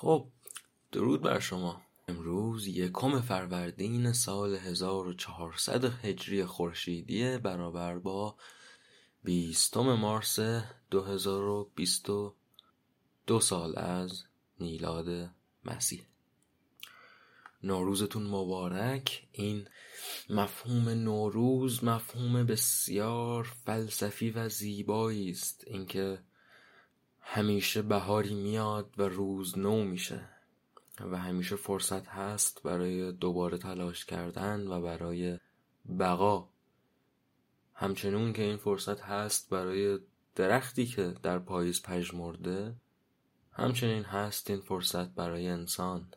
خب درود بر شما. امروز یکم فروردین سال 1400 هجری خورشیدی برابر با بیستم مارس 2022 سال از میلاد مسیح. نوروزتون مبارک. این مفهوم نوروز مفهوم بسیار فلسفی و زیبایی است. اینکه همیشه بهاری میاد و روز نو میشه و همیشه فرصت هست برای دوباره تلاش کردن و برای بقا. همچنون که این فرصت هست برای درختی که در پاییز پژمرده همچنین هست این فرصت برای انسان.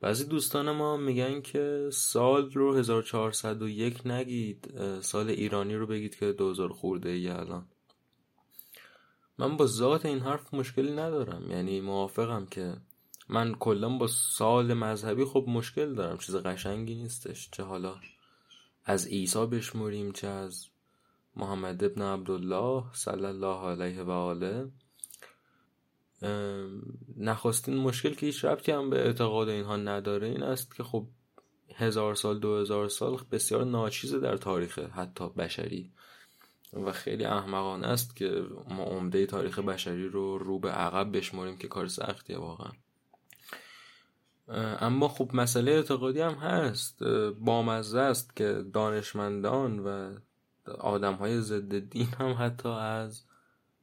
بعضی دوستان ما میگن که سال رو 1401 نگید سال ایرانی رو بگید که 2000 خورده ای الان. من با ذات این حرف مشکلی ندارم. یعنی موافقم که من کلا با سال مذهبی خب مشکل دارم. چیز قشنگی نیستش. چه حالا از عیسی بشمریم چه از محمد ابن عبدالله صلی الله علیه و آله. نخواستین مشکل که هیچ ربطی هم به اعتقاد اینها نداره این است که خب هزار سال دو هزار سال بسیار ناچیزه در تاریخ حتی بشری. و خیلی احمقانه است که ما عمده تاریخ بشری رو رو به عقب بشماریم که کار سختیه واقعا. اما خب مسئله اعتقادی هم هست. بامزه است که دانشمندان و آدم های ضد دین هم حتی از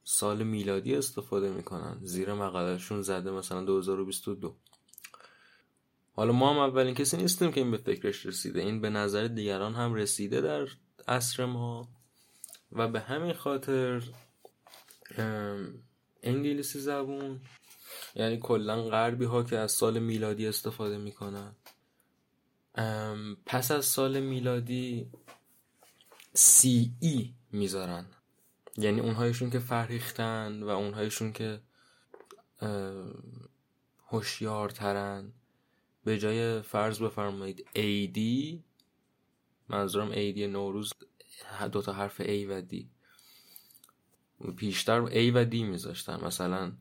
سال میلادی استفاده می‌کنن. زیر مقالهشون زده مثلا 2022 حالا ما هم اولین کسی نیستیم که این به فکرش رسیده. این به نظر دیگران هم رسیده در عصر ما. و به همین خاطر انگلیسی زبون یعنی کلا غربی ها که از سال میلادی استفاده می‌کنن. پس از سال میلادی سی ای می‌ذارن. یعنی اونهایشون که فرهیختن و اونهایشون که هوشیارترن. به جای فرض بفرمایید ایدی منظورم ایدی نوروز. دو تا حرف A و D. پیشتر A و D میذاشتن. مثلا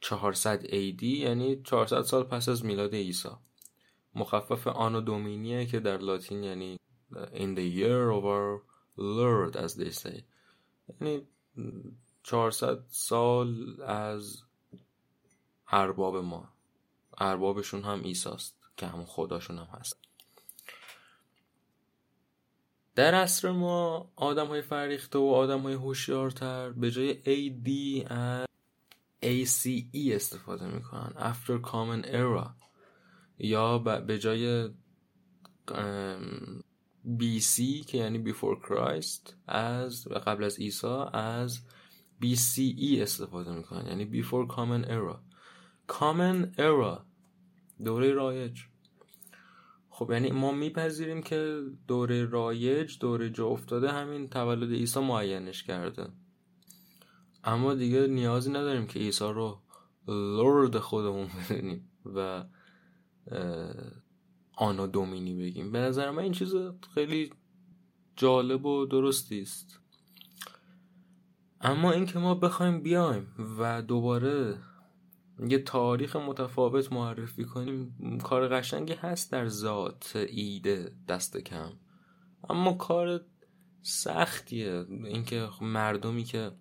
400 AD یعنی 400 سال پس از میلاد عیسی. مخفف آنو دومینیه که در لاتین یعنی in the year of our Lord as they say. یعنی 400 سال از ارباب ما. اربابشون هم ایساست که همون خداشون هم هست. در عصر ما آدم های فریخته و آدم های هوشیارتر به جای AD از ACE استفاده می‌کنن. After Common Era. یا به جای BC که یعنی Before Christ از قبل از عیسی از BCE استفاده می‌کنن. یعنی Before Common Era. Common Era. دوره رایج. خب یعنی ما میپذیریم که دوره رایج دوره جا افتاده همین تولد عیسی معینش کرده. اما دیگه نیازی نداریم که عیسی رو لورد خودمون بدونیم و آنا دومینی بگیم. به نظر من این چیز خیلی جالب و درستی است. اما اینکه ما بخوایم بیایم و دوباره یه تاریخ متفاوت معرفی کنیم. کار قشنگی هست در ذات ایده دست کم. اما کار سختیه. اینکه مردمی که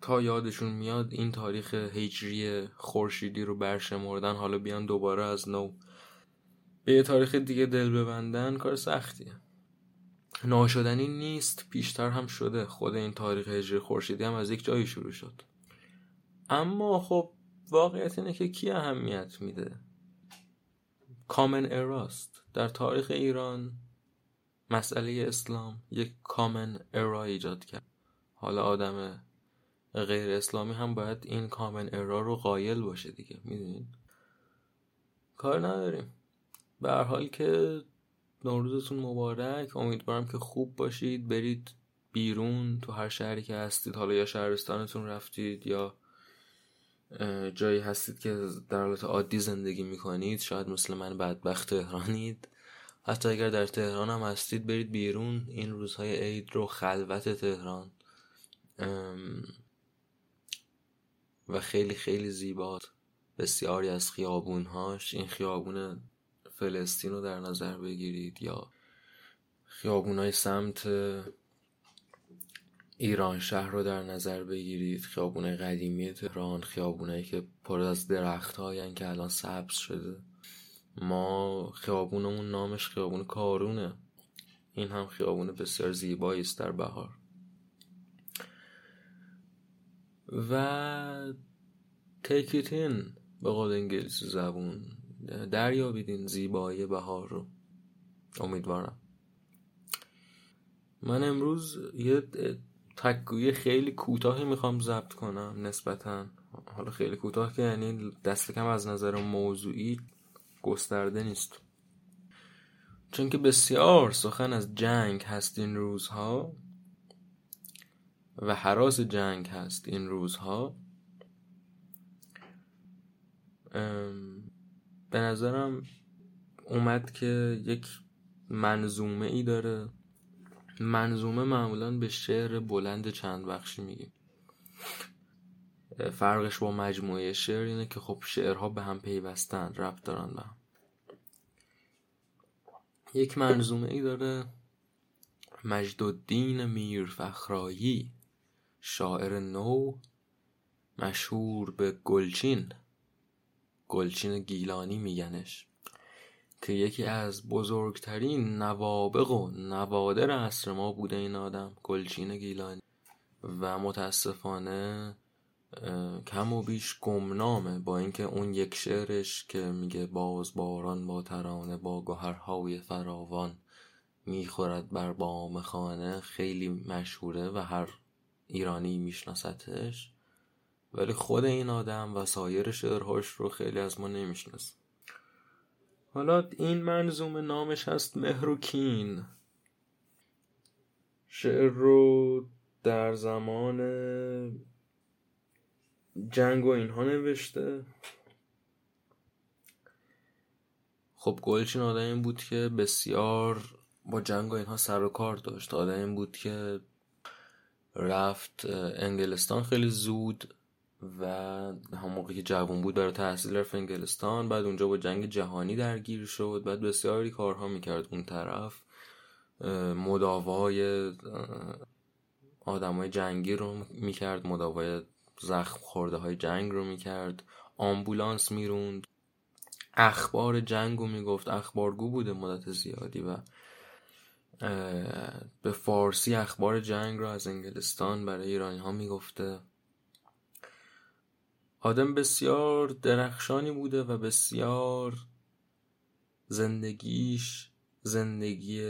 تا یادشون میاد این تاریخ هجری خورشیدی رو برشمردن حالا بیان دوباره از نو به یه تاریخ دیگه دل ببندن کار سختیه. ناشدنی نیست پیشتر هم شده. خود این تاریخ هجری خورشیدی هم از یک جایی شروع شد. اما خب واقعیت اینه که کی اهمیت میده؟ کامن اراست در تاریخ ایران مسئله اسلام یک کامن ارا ایجاد کرد. حالا آدم غیر اسلامی هم باید این کامن ارا رو قایل باشه دیگه می‌دونید کار نداریم. به هر حال که نوروزتون مبارک امیدوارم که خوب باشید. برید بیرون تو هر شهری که هستید حالا یا شهرستانتون رفتید یا جایی هستید که در حالت عادی زندگی می‌کنید شاید مثل من بدبخت تهرانید. حتی اگر در تهران هم هستید برید بیرون. این روزهای عید رو خلوت تهران. و خیلی خیلی زیبات. بسیاری از خیابونهاش. این خیابون فلسطین رو در نظر بگیرید یا خیابونهای سمت ایران شهر رو در نظر بگیرید. خیابون قدیمی تهران خیابونایی که پر از درخت هایی که الان سبز شده. ما خیابونمون نامش خیابون کارونه. این هم خیابون بسیار زیبایی است در بهار. و تیکیتین به قول انگلیسی زبون. دریابید این زیبایی بهار رو. امیدوارم. من امروز یه تکگویی خیلی کوتاهی می‌خوام ضبط کنم نسبتا. حالا خیلی کوتاه که یعنی دست کم از نظر موضوعی گسترده نیست. چون که بسیار سخن از جنگ هست این روزها و حراس جنگ هست این روزها. به نظرم اومد که یک منظومه ای داره. منظومه معمولا به شعر بلند چند بخشی میگیم فرقش با مجموعه شعر اینه که خب شعرها به هم پیوستن ربط دارن به هم. یک منظومه ای داره مجد الدین میر فخرایی شاعر نو مشهور به گلچین. گلچین گیلانی میگنش. که یکی از بزرگترین نوابق و نوادر عصر ما بوده این آدم گلچین گیلانی. و متاسفانه کم و بیش گمنامه با اینکه اون یک شعرش که میگه باز باران با ترانه با گوهرهای فراوان می‌خورد بر بام خانه خیلی مشهوره و هر ایرانی میشناستش. ولی خود این آدم و سایر شعرهاش رو خیلی از ما نمی‌شناسیم حالا این منظومه نامش هست مهروکین. شعر رو در زمان جنگ و اینها نوشته. خب گلچین آدمی بود که بسیار با جنگ و اینها سر و کار داشت. آدمی بود که رفت انگلستان خیلی زود. و هم موقعی که جوان بود برای تحصیل رفت انگلستان بعد اونجا با جنگ جهانی درگیر شد. بعد بسیاری کارها می‌کرد اون طرف. مداوای آدمای جنگی رو می‌کرد مداوای زخم خورده های جنگ رو می‌کرد. آمبولانس می‌روند. اخبار جنگ رو می‌گفت. اخبارگو بوده مدت زیادی و به فارسی اخبار جنگ رو از انگلستان برای ایرانی ها می‌گفته. آدم بسیار درخشانی بوده و بسیار زندگیش زندگی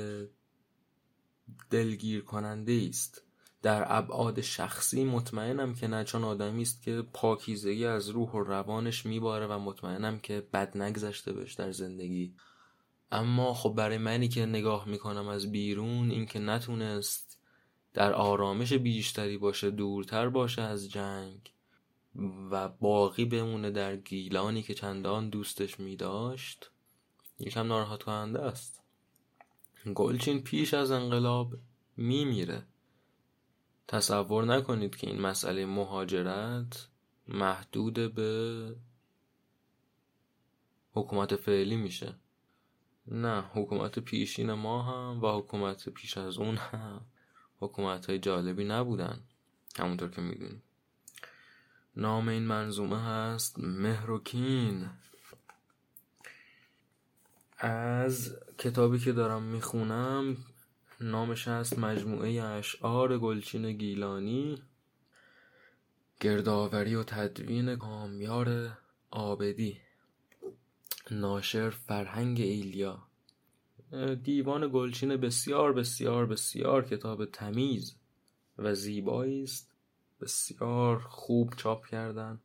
دلگیر کننده است در ابعاد شخصی مطمئنم که نه چون آدمی است که پاکیزگی از روح و روانش میباره و مطمئنم که بد نگذشته بهش در زندگی. اما خب برای منی که نگاه می‌کنم از بیرون اینکه نتونست در آرامش بیشتری باشه دورتر باشه از جنگ و باقی بمونه در گیلانی که چندان دوستش میداشت یکم ناراحت کننده است. گلچین پیش از انقلاب میمیره. تصور نکنید که این مسئله مهاجرت محدود به حکومت فعلی میشه. نه حکومت پیشین ما هم و حکومت پیش از اون هم حکومت های جالبی نبودن. همونطور که می‌دونید. نام این منظومه هست مهروکین. از کتابی که دارم می‌خونم نامش هست مجموعه اشعار گلچین گیلانی گردآوری و تدوین کامیار آبدی ناشر فرهنگ ایلیا دیوان گلچین بسیار بسیار بسیار کتاب تمیز و زیبایی است. بسیار خوب چاپ کردن.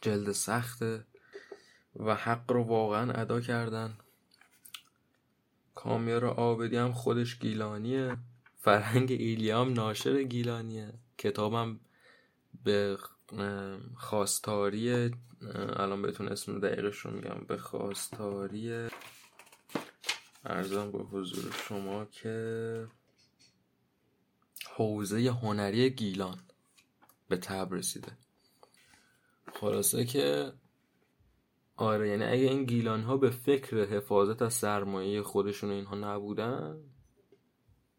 جلد سخته و حق رو واقعا ادا کردن. کامیار آبدی هم خودش گیلانیه. فرهنگ ایلیام ناشر گیلانیه. کتابم به خواستاری الان بهتون اسم دقیقش رو میگم. به خواستاری ارزم به حضور شما که حوزه هنری گیلان. به تب رسیده. خلاصه که آره یعنی اگه این گیلان ها به فکر حفاظت از سرمایه خودشون اینها نبودن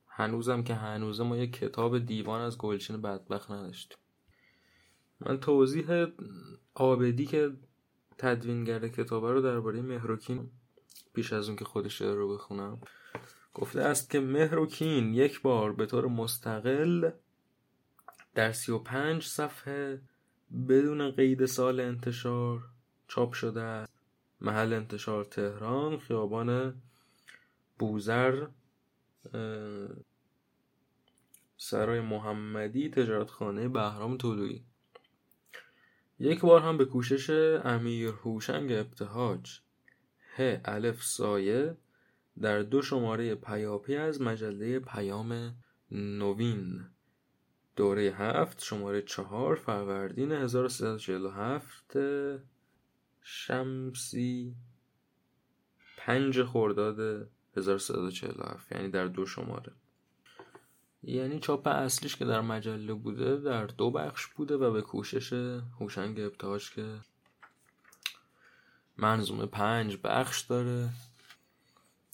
هنوزم که هنوزه ما یه کتاب دیوان از گلچین بدبخت نداشتیم. من توضیح آبدی که تدوینگر کتاب رو درباره مهروکین پیش از اون که خودش رو بخونم. گفته است که مهروکین یک بار به طور مستقل در سی و پنج صفحه بدون قید سال انتشار چاپ شده است. محل انتشار تهران خیابان بوزر سرای محمدی تجارتخانه بهرام طلویی یک بار هم به کوشش امیر هوشنگ ابتهاج ه الف سایه در دو شماره پیاپی از مجله پیام نوین دوره هفت شماره چهار فروردین 1347 شمسی پنج خرداد 1347 یعنی در دو شماره. یعنی چاپ اصلیش که در مجله بوده در دو بخش بوده و به کوشش هوشنگ ابتهاج که منظومه پنج بخش داره.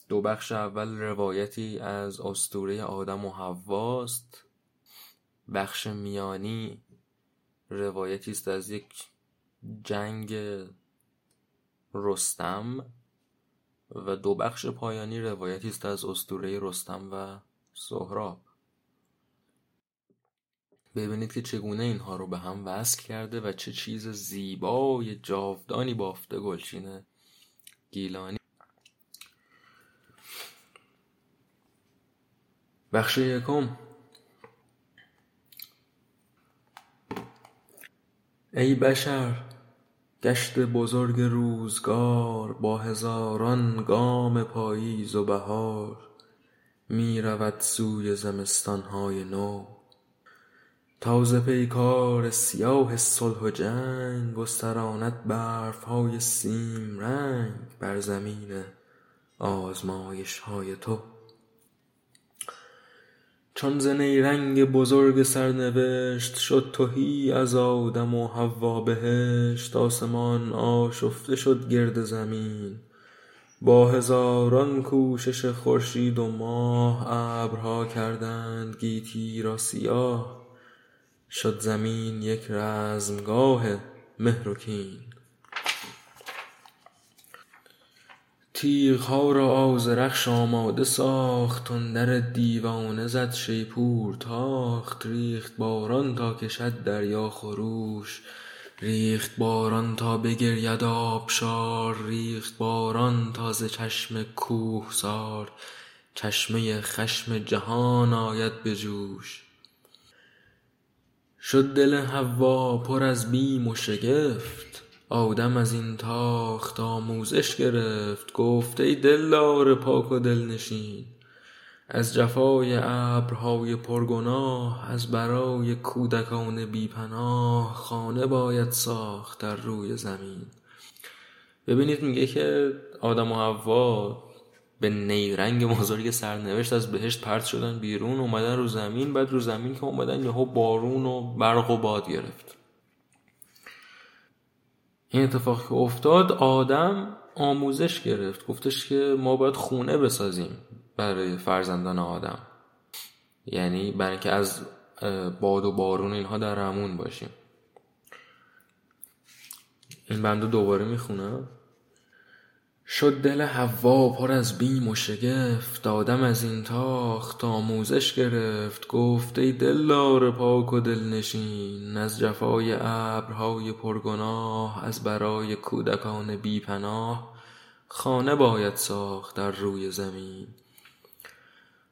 دو بخش اول روایتی از استوره آدم و حواست. بخش میانی روایتی است از یک جنگ رستم و دو بخش پایانی روایتی است از استوره رستم و سهراب. ببینید که چگونه اینها رو به هم وصل کرده و چه چیز زیبای جاودانی بافته گلچین گیلانی. بخش یکم ای بشر گشت بزرگ روزگار با هزاران گام پاییز و بهار می رود سوی زمستانهای نو. تازه پیکار سیاه صلح و جنگ گستراند برفهای سیم رنگ بر زمین آزمایشهای تو. چون ز نیرنگ بزرگ سرنوشت شد تهی از آدم و حوا بهشت آسمان آشفته شد گرد زمین. با هزاران کوشش خورشید و ماه ابرها کردند گیتی را سیاه. شد زمین یک رزمگاه مهر و کین. تیغها را آذرخش آماده ساخت تندر دیوانه زد شیپور تاخت. ریخت باران تا کشد دریا خروش. ریخت باران تا بگرید آبشار. ریخت باران تا ز چشم کوهسار چشمه خشم جهان آید به جوش. شد دل حوا پر از بیم و شگفت. آدم از این تاخت آموزش گرفت گفت ای دلدار پاک و دلنشین از جفای ابرهای پرگناه از برای کودکان بی پناه خانه باید ساخت در روی زمین. ببینید میگه که آدم و حوا به نیرنگ بزرگ سرنوشت از بهشت پرت شدن بیرون اومدن رو زمین بعد رو زمین که اومدن یهو بارون و برق و باد گرفت. این اتفاق که افتاد آدم آموزش گرفت. گفتش که ما باید خونه بسازیم برای فرزندان آدم. یعنی برای اینکه از باد و بارون اینها در امون باشیم. این بنده دوباره می‌خونم. شد دل حوا پر از بیم و شگفت آدم از این تاخت آموزش گرفت گفت ای دلدار پاک و دلنشین از جفای ابرهای پرگناه از برای کودکان بی پناه خانه باید ساخت در روی زمین.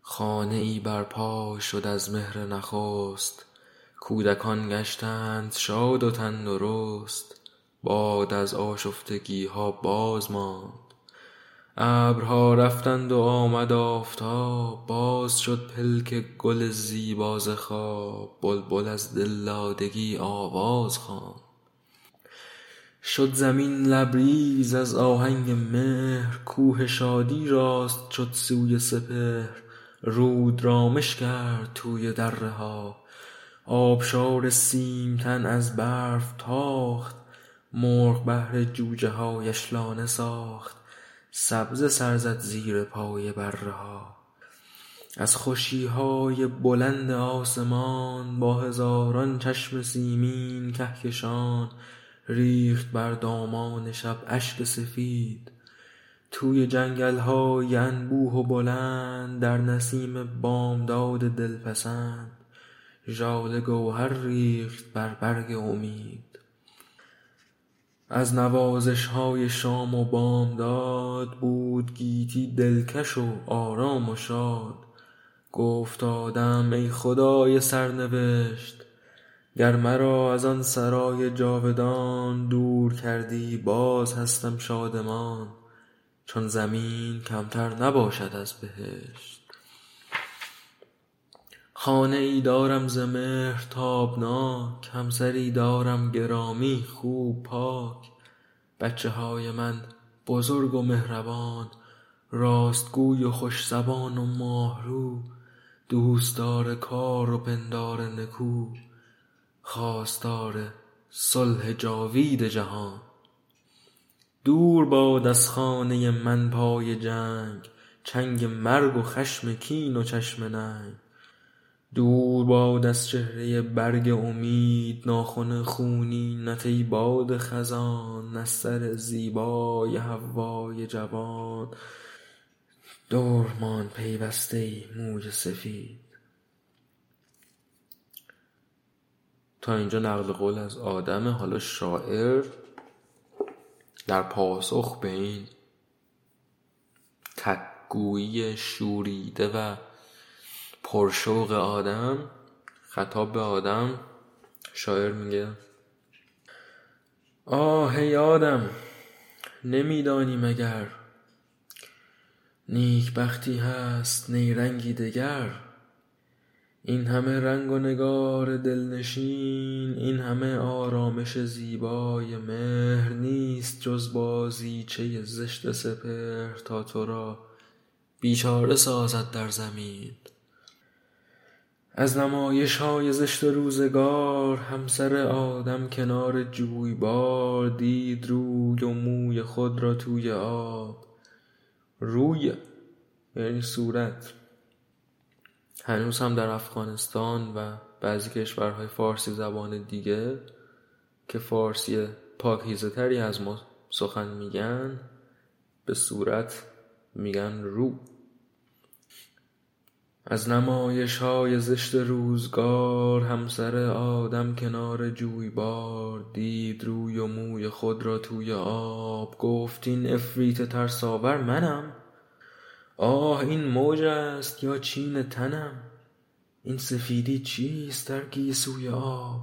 خانه ای برپا شد از مهر نخست کودکان گشتند شاد و تندرست. باد از آشفتگیها باز ماند. ابرها رفتند و آمد آفتاب باز شد پلک گل زیبا ز خواب بلبل از دلدادگی آواز خواند. شد زمین لبریز از آهنگ مهر کوه شادی راست شد سوی سپهر رود رامش کرد توی دره ها. آبشار سیمتن از برف تاخت مرغ بهر جوجه هایش لانه ساخت سبزه سر زد زیر پای بره ها از خوشی های بلند آسمان با هزاران چشم سیمین کهکشان ریخت بر دامان شب اشک سفید. توی جنگل های انبوه و بلند در نسیم بامداد دلپسند ژاله گوهر ریخت بر برگ امید. از نوازش های شام و بامداد بود گیتی دلکش و آرام و شاد. گفت آدم ای خدای سرنوشت گر مرا از آن سرای جاودان دور کردی باز هستم شادمان چون زمین کمتر نباشد از بهشت. خانه ای دارم ز مهر تابناک همسری دارم گرامی خوب پاک. بچه های من بزرگ و مهربان راستگوی و خوش زبان و ماهرو دوستدار کار و پندار نکو خواستار صلح جاوید جهان. دور باد از خانه من پای جنگ چنگ مرگ و خشم کین و چشم ننگ. دور باد از چهره برگ امید ناخن خونین نت ای باد خزان نه سر زیبای حوای جوان. دور ماند پیوسته موی سفید. تا اینجا نقل قول از آدمه حالا شاعر در پاسخ به این تکگویی شوریده و پرشوق آدم خطاب به آدم شاعر میگه آه ای آدم نمیدانی مگر؟ نیکبختی هست نیرنگی دگر. این همه رنگ و نگار دلنشین این همه آرامش زیبای مهر نیست جز بازیچه زشت سپهر تا تو را بیچاره سازد در زمین. از نمایش های زشت روزگار همسر آدم کنار جویبار دید روی و موی خود را توی آب. روی یعنی صورت. هنوز هم در افغانستان و بعضی کشورهای فارسی زبان دیگه که فارسی پاکیزه تری از ما سخن میگن به صورت میگن رو. از نمایش های زشت روزگار همسر آدم کنار جویبار دید روی و موی خود را توی آب. گفت این افریت ترساور منم. آه این موج است یا چین تنم؟ این سفیدی چیست در گیسوی آب؟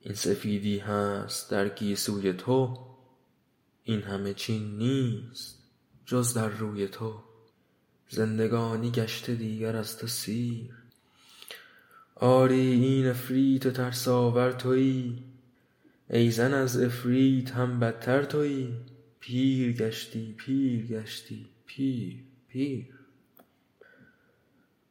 این سفیدی هست در گیسوی تو. این همه چین نیست جز در روی تو. زندگانی گشته دیگر از تو سیر. آری این افریت ترساور تویی. ای زن از افریت هم بدتر تویی. پیر گشتی پیر گشتی پیر پیر.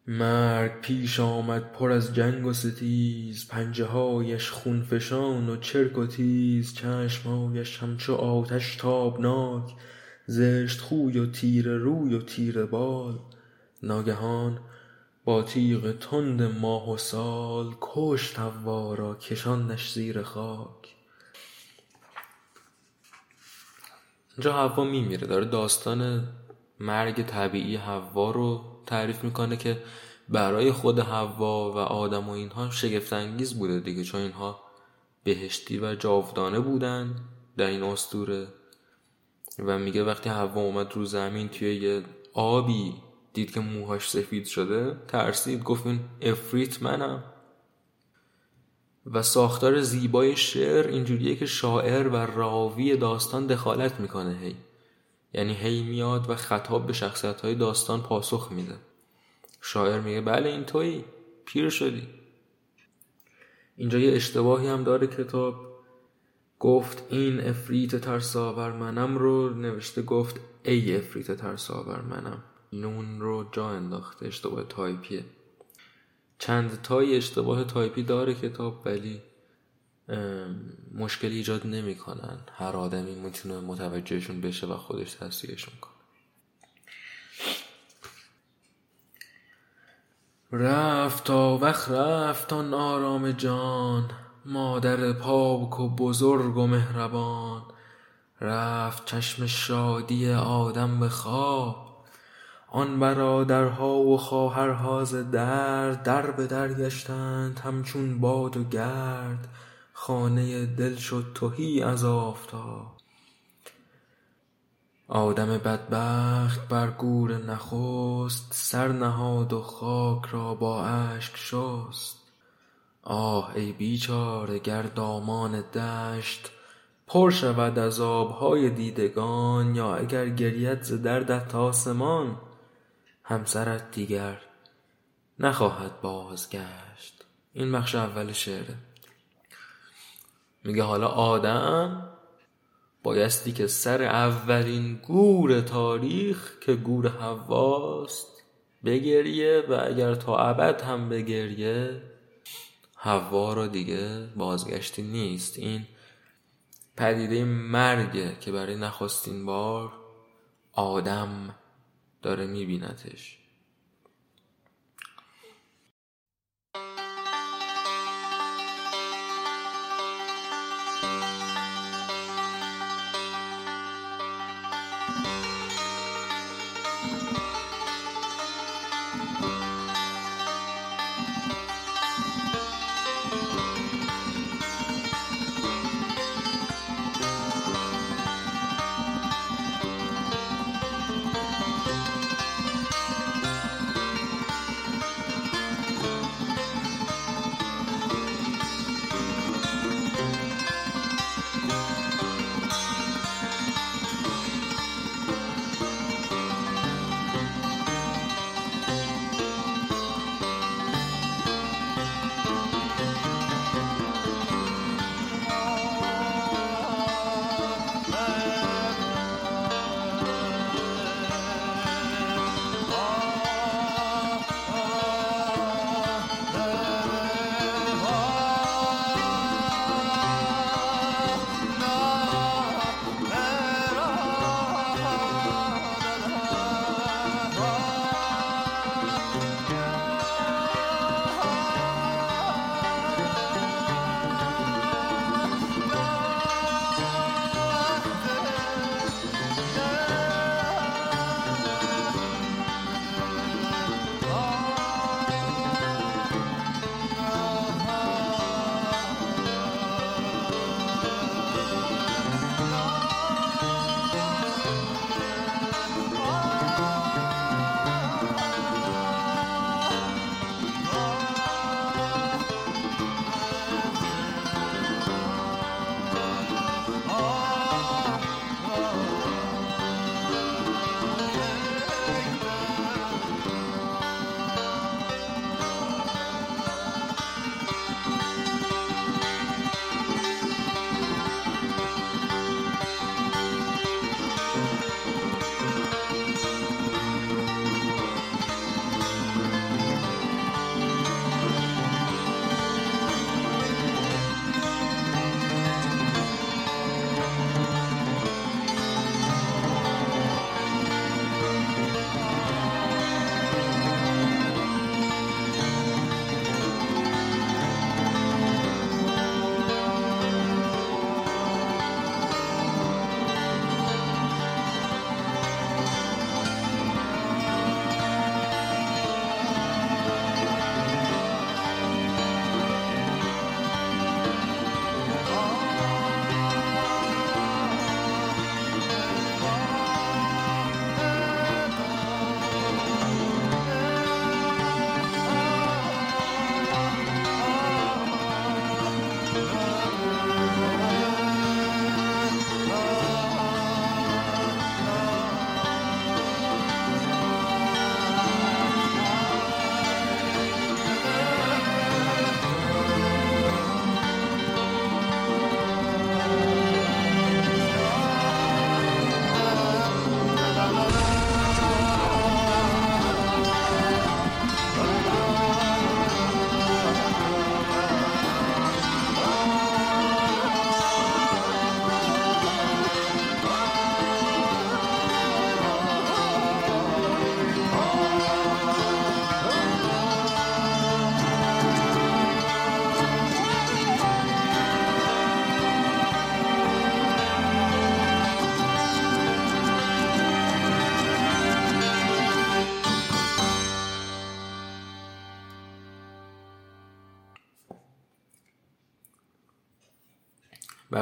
مرگ پیش آمد پر از جنگ و ستیز. پنجه هایش خون فشان و چرک و تیز. چشم هایش همچو آتش تابناک. زشت خوی و تیره روی و تیره بال. ناگهان با تیغ تند ماه و سال کشت حوا را کشاندش زیر خاک. اینجا حوا میمیره داره داستان مرگ طبیعی حوا رو تعریف می‌کنه که برای خود حوا و آدم و اینها شگفت انگیز بوده دیگه چون اینها بهشتی و جاودانه بودن در این استوره. و میگه وقتی حوا اومد رو زمین توی یه آبی دید که موهاش سفید شده ترسید گفت این افریت منم. و ساختار زیبای شعر اینجوریه که شاعر و راوی داستان دخالت می‌کنه هی. یعنی هی میاد و خطاب به شخصیت های داستان پاسخ میده. شاعر میگه بله این تویی. پیر شدی. اینجا یه اشتباهی هم داره کتاب. گفت این عفریت ترس‌آور منم رو نوشته گفت ای عفریت ترس‌آور منم نون رو جا انداخته اشتباه تایپیه. چند تای اشتباه تایپی داره کتاب ولی مشکلی ایجاد نمی‌کنن. هر آدمی می‌تونه متوجهشون بشه و خودش تصدیقشون کنه رفت تا وقت رفت آن آرام جان. مادر پاک و بزرگ و مهربان رفت چشم شادی آدم به خواب. آن برادرها و خواهرها ز درد در به در گشتند همچون باد و گرد خانه دل شد تهی از آفتاب. آدم بدبخت بر گور نخست سر نهاد و خاک را با اشک شست. آه ای بیچاره گر دامان دشت پر شود از آبهای دیدگان یا اگر گرید ز دردت آسمان همسرت دیگر نخواهد بازگشت. این بخش اول شعره. میگه حالا آدم بایستی که سر اولین گور تاریخ که گور حواست بگریه و اگر تا ابد هم بگریه حوا رو دیگه بازگشتی نیست. این پدیده مرگه که برای نخستین بار آدم داره میبینتش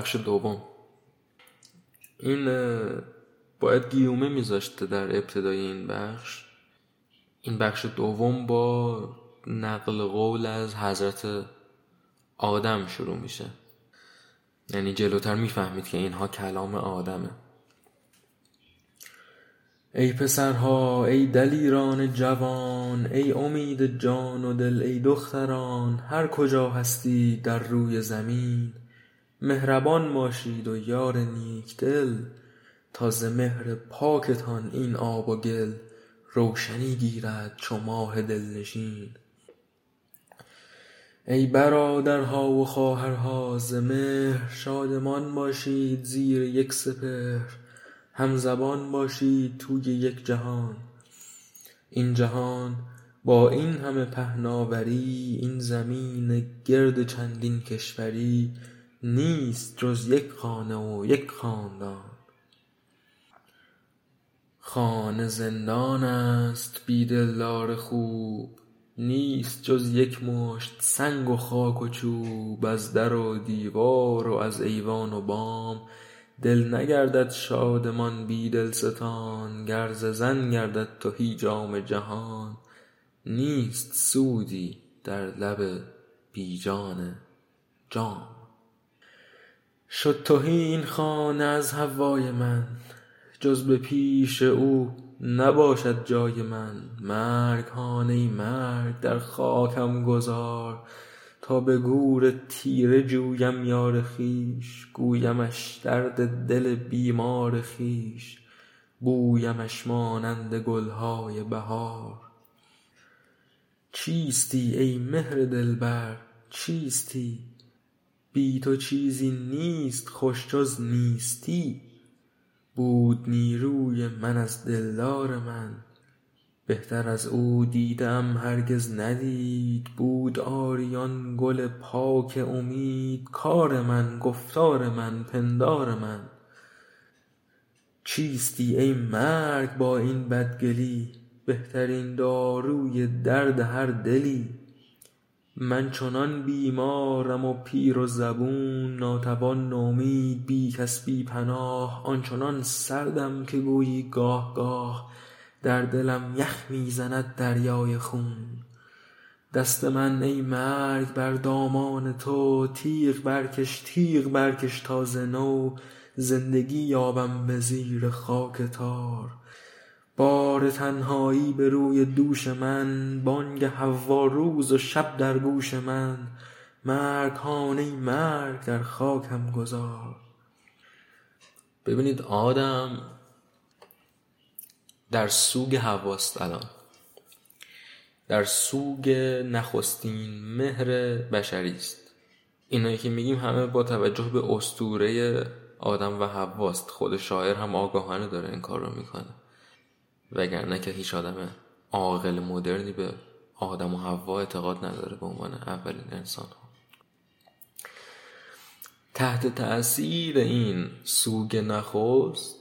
بخش دوم. این باید گیومه میذاشته در ابتدای این بخش. این بخش دوم با نقل قول از حضرت آدم شروع میشه. یعنی جلوتر می‌فهمید که اینها کلام آدمه. ای پسرها ای دلیران جوان ای امید جان و دل ای دختران هر کجا هستی در روی زمین مهربان باشید و یار نیک دل تا ز مهر پاکتان این آب و گل روشنی گیرد چو ماه دلنشین. ای برادرها و خواهرها ز مهر شادمان باشید زیر یک سپهر همزبان باشید توی یک جهان. این جهان با این همه پهناوری این زمین گرد چندین کشوری نیست جز یک خانه و یک خاندان. خانه زندان است بی دلدار خوب. نیست جز یک مشت سنگ و خاک و چوب. از در و دیوار و از ایوان و بام. دل نگردد شادمان بی دلستان گر ز زن گردد تهی جام جهان. نیست سودی در لب بی جان. جام شد تهی این خانه از حوای من. جز به پیش او نباشد جای من. مرگ ای مرگ در خاکم گذار. تا به گور تیره جویم یار خویش. گویمش درد دل بیمار خویش. بویمش مانند گلهای بهار. چیستی ای مهر دلبر؟ چیستی؟ بی تو چیزی نیست خوش جز نیستی. بود نیروی من از دلدار من. بهتر از او دیده ام هرگز ندید. بود آری آن گل پاک امید. کار من گفتار من پندار من. چیستی ای مرگ با این بدگلی؟ بهترین داروی درد هر دلی. من چنان بیمارم و پیر و زبون ناتوان نومید بی کس بی پناه آنچنان سردم که گویی گاه گاه در دلم یخ می زند دریای خون. دست من ای مرگ بر دامان تو تیغ برکش تیغ برکش تا ز نو زندگی یابم به زیر خاک تار. بار تنهایی به روی دوش من بانگ حوا روز و شب در گوش من. مرگ هان ای مرگ در خاکم گذار. ببینید آدم در سوگ حواست الان. در سوگ نخستین مهر بشری است. اینایی که میگیم همه با توجه به اسطوره آدم و حواست. خود شاعر هم آگاهانه داره این کار رو می‌کنه. وگرنه که هیچ آدم عاقل مدرنی به آدم و حوا اعتقاد نداره به عنوان اولین انسان ها تحت تأثیر این سوگ نخست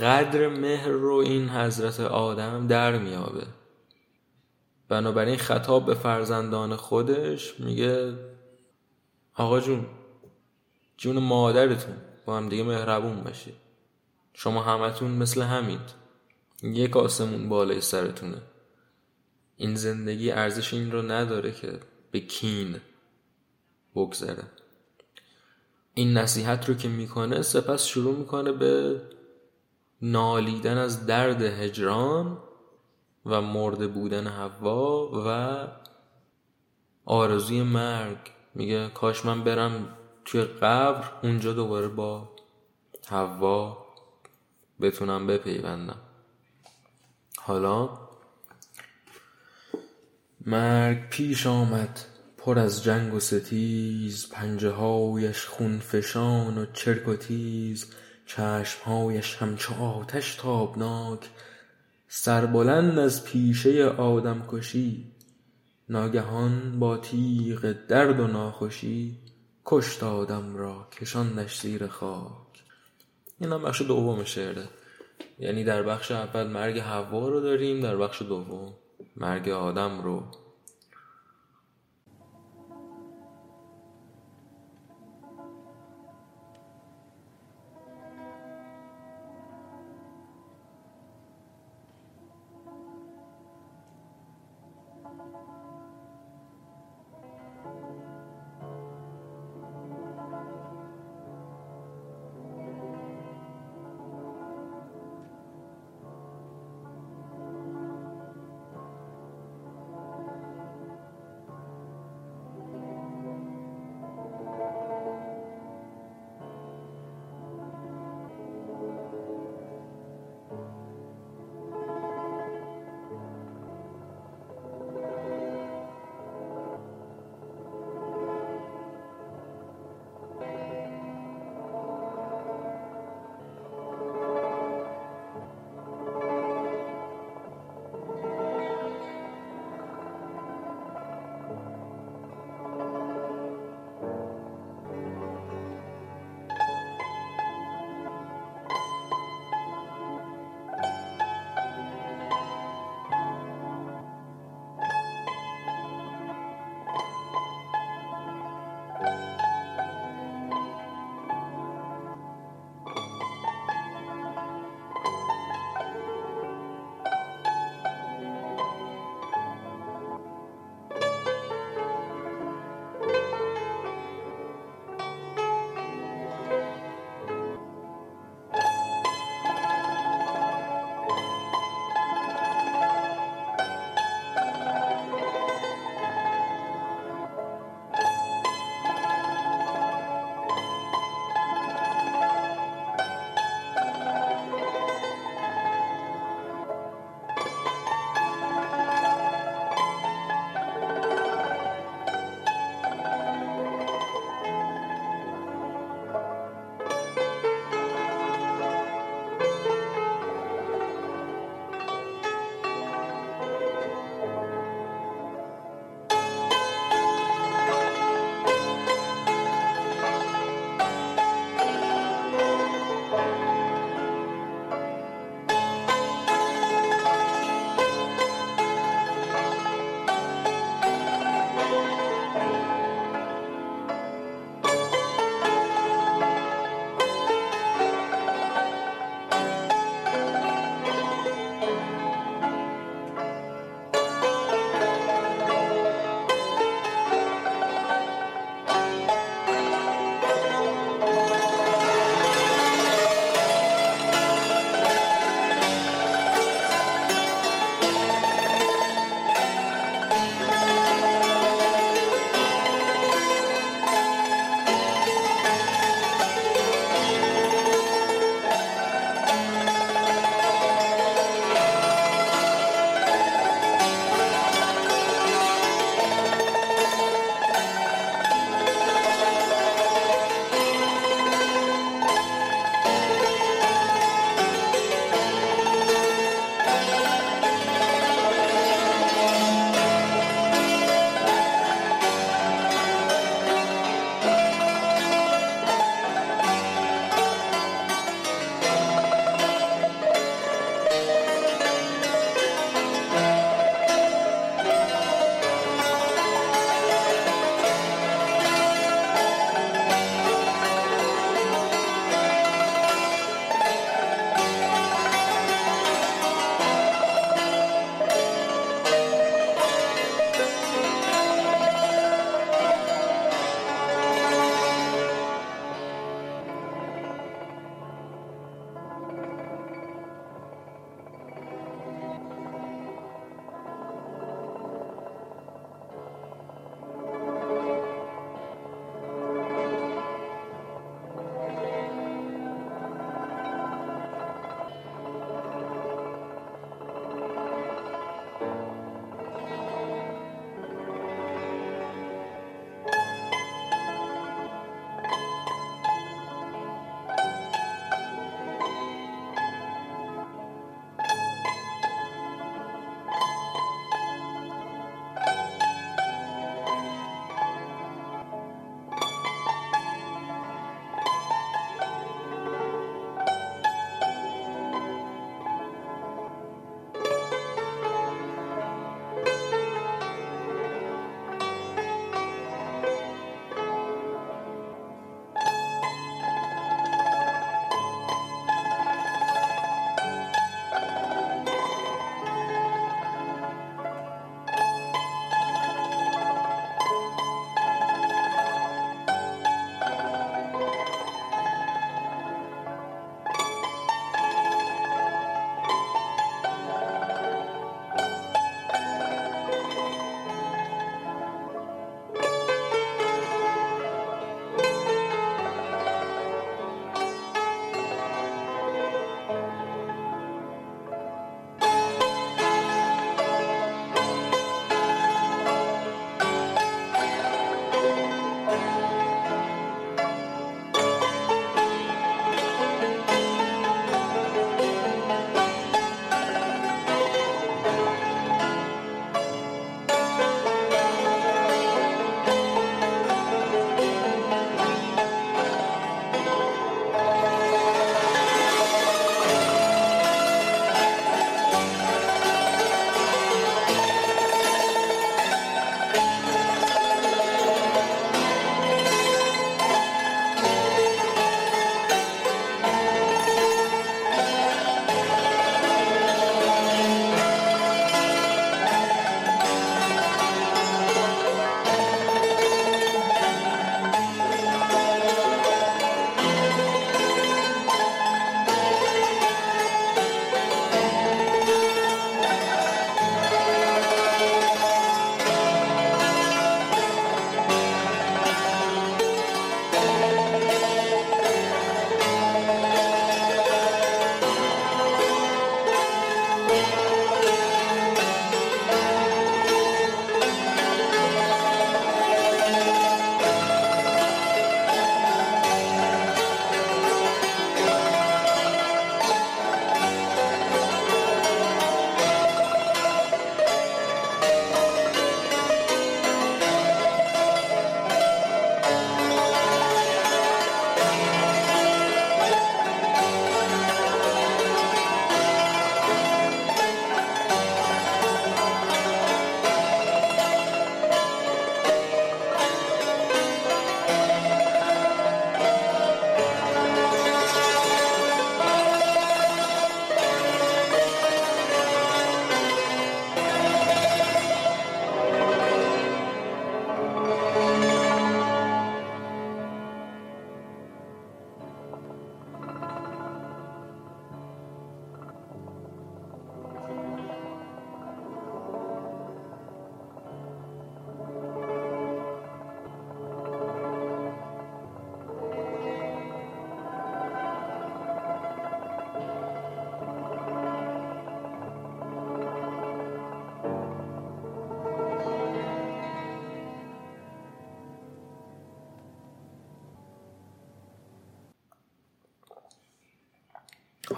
قدر مهر رو این حضرت آدم در میابه. بنابراین خطاب به فرزندان خودش میگه آقا جون جون مادرتون با هم دیگه مهربون باشید شما همتون مثل همید. یک آسمون بالای سرتونه. این زندگی ارزش این رو نداره که به کین بگذره. این نصیحت رو که می‌کنه سپس شروع می‌کنه به نالیدن از درد هجران و مرده بودن هوا و آرزوی مرگ. میگه کاش من برم توی قبر اونجا دوباره با هوا بتونم بپیوندم. حالا مرگ پیش آمد پر از جنگ و ستیز پنجه هایش خون فشان و چرک و تیز چشم هایش همچو آتش تابناک. سربلند از پیشه آدم کشی ناگهان با تیغ درد و ناخوشی کشت آدم را کشاندش زیر خاک. این هم بخش دوم شعره. یعنی در بخش اول مرگ حوا رو داریم در بخش دوم مرگ آدم رو.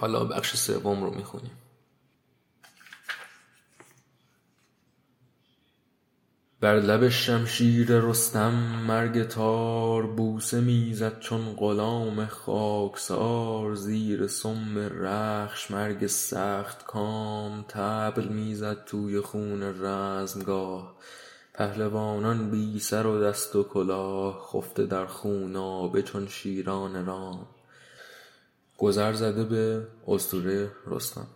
حالا بخش سوم رو می‌خونیم. بر لب شمشیر رستم مرگ تار بوسه می‌زد چون غلام خاکسار زیر سم رخش مرگ سخت کام طبل می‌زد توی خون رزمگاه. پهلوانان بی سر و دست و کلاه خفته در خونابه چون شیران رام. گذر زده به اسطوره رستم.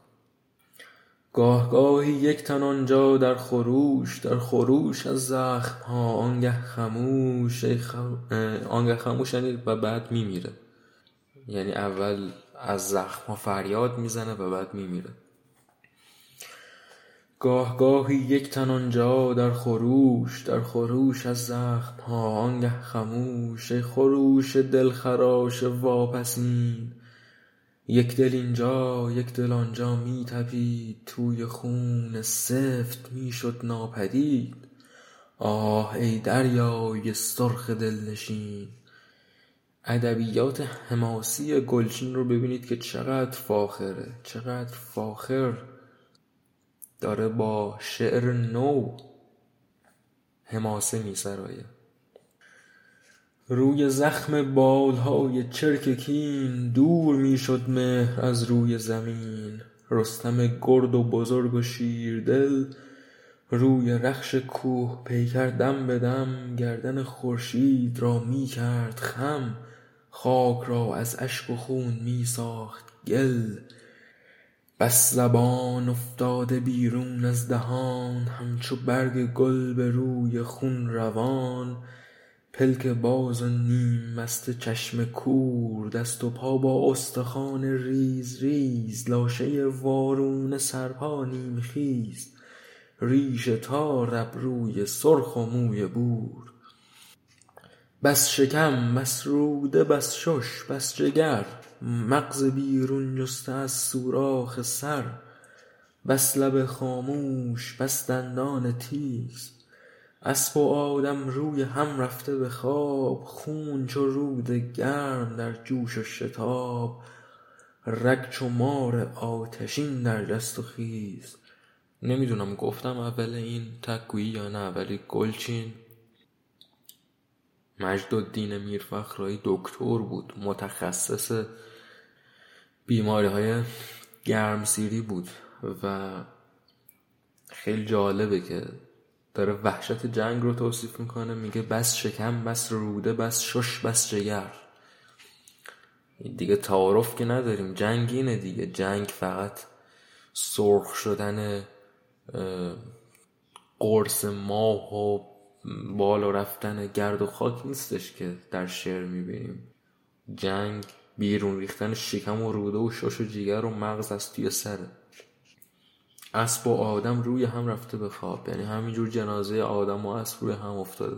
گاه گاهی یک تن آنجا در خروش در خروش از زخم ها آنگه خموش آنگه خموش یعنی و بعد میمیره. یعنی اول از زخم ها فریاد می‌زنه و بعد میمیره. گاه گاهی یک تن آنجا در خروش در خروش از زخم ها آنگه خموش خروش دلخراش واپسین یک دل اینجا یک دل آنجا می تپید توی خون سفت می شد ناپدید. آه ای دریای سرخ دلنشین. ادبیات حماسی گلچین رو ببینید که چقدر فاخره چقدر فاخر. داره با شعر نو حماسه می سرایه روی زخم بالهای چرک کین دور می شد مهر از روی زمین. رستم گرد و بزرگ و شیردل روی رخش کوه پیکر دم به دم. گردن خورشید را می کرد خم. خاک را از اشک و خون می ساخت گل. بس زبان افتاده بیرون از دهان. همچو برگ گل به روی خون روان. پلک باز و نیم مست چشم کور دست و پا با استخوان ریز ریز لاشه وارونه سرپا نیم خیز ریش تار ابروی سرخ و موی بور. بس شکم بس روده بس شش بس جگر مغز بیرون جسته از سوراخ سر بس لب خاموش بس دندان تیز. اسپ و آدم روی هم رفته به خواب خون چو رود گرم در جوش و شتاب. رگ چو مار آتشین در جست و خیز. نمی‌دونم گفتم اول این تک یا نه ولی گلچین مجدالدین میرفخرایی دکتر بود متخصص بیماری های گرمسیری بود و خیلی جالبه که داره وحشت جنگ رو توصیف می‌کنه میگه بس شکم بس روده بس شش بس جگر. دیگه تعارف که نداریم جنگ اینه دیگه. جنگ فقط سرخ شدن قرص ماه و بالا رفتن گرد و خاک نیستش که در شعر می‌بینیم. جنگ بیرون ریختن شکم و روده و شش و جگر و مغز از توی سره. اسب و آدم روی هم رفته به خواب. یعنی همینجور جنازه آدم و اسب روی هم افتاده.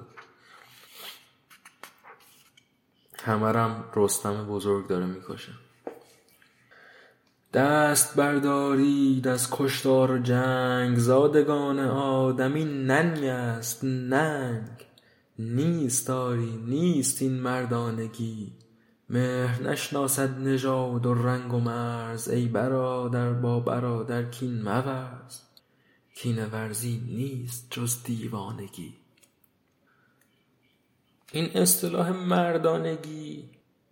همرم رستم بزرگ داره می‌کشه. دست بردارید از کشتار جنگ. زادگان آدمی ننگ است. ننگ. نیست آری نیست این مردانگی. مهر نشناسد نژاد و رنگ و مرز ای برادر با برادر کین مورز کینه ورزی نیست جز دیوانگی. این اصطلاح مردانگی.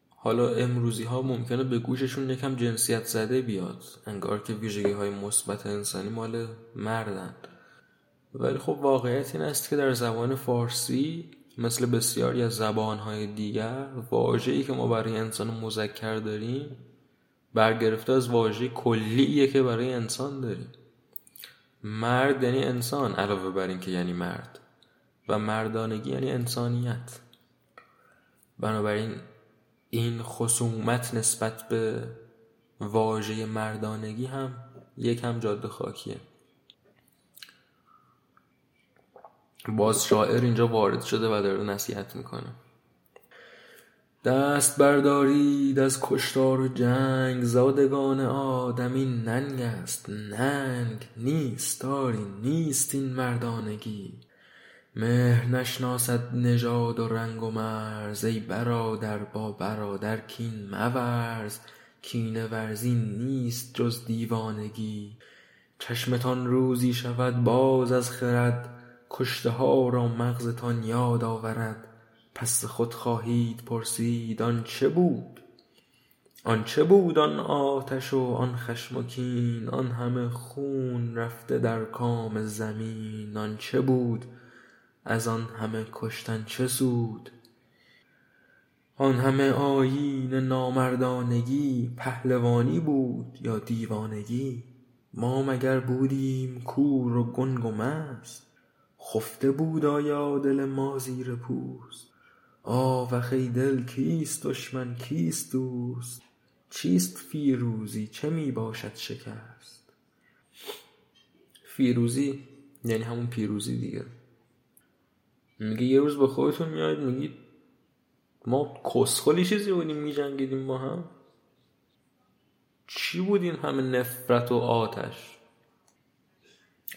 حالا امروزی ها ممکنه به گوششون یکم جنسیت زده بیاد. انگار که ویژگی های مثبت انسانی مال مردن. ولی خب واقعیت این است که در زبان فارسی مثل بسیاری از زبانهای دیگر واژه‌ای که ما برای انسان مذکر داریم برگرفته از واژه کلیه که برای انسان داریم. مرد یعنی انسان علاوه بر این که یعنی مرد. و مردانگی یعنی انسانیت. بنابراین این خصومت نسبت به واژه مردانگی هم یک هم جاده خاکیه. باز شاعر اینجا وارد شده و داره نصیحت می‌کنه. دست بردارید از کشتار و جنگ زادگان آدمی ننگ است ننگ نیست داری نیست این مردانگی. مهر نشناسد نژاد و رنگ و مرز ای برادر با برادر کین مورز. کینه ورزین نیست جز دیوانگی. چشمتان روزی شود باز از خرد کشته ها را مغزتان یاد آورد. پس خود خواهید پرسید آن چه بود؟ آن چه بود آن آتش و آن خشم و کین؟ آن همه خون رفته در کام زمین. آن چه بود؟ از آن همه کشتن چه سود؟ آن همه آیین نامردانگی پهلوانی بود یا دیوانگی؟ ما مگر بودیم کور و گنگ و مست؟ خفته بود آیا دل ما زیر پوست؟ آوخ ای دل کیست دشمن کیست دوست؟ چیست فیروزی چه می باشد شکست؟ فیروزی یعنی همون پیروزی دیگه. میگه یه روز به خودتون میاید میگید ما کسخلی چیزی بودیم میجنگیدیم با هم؟ چی بود این همه نفرت و آتش؟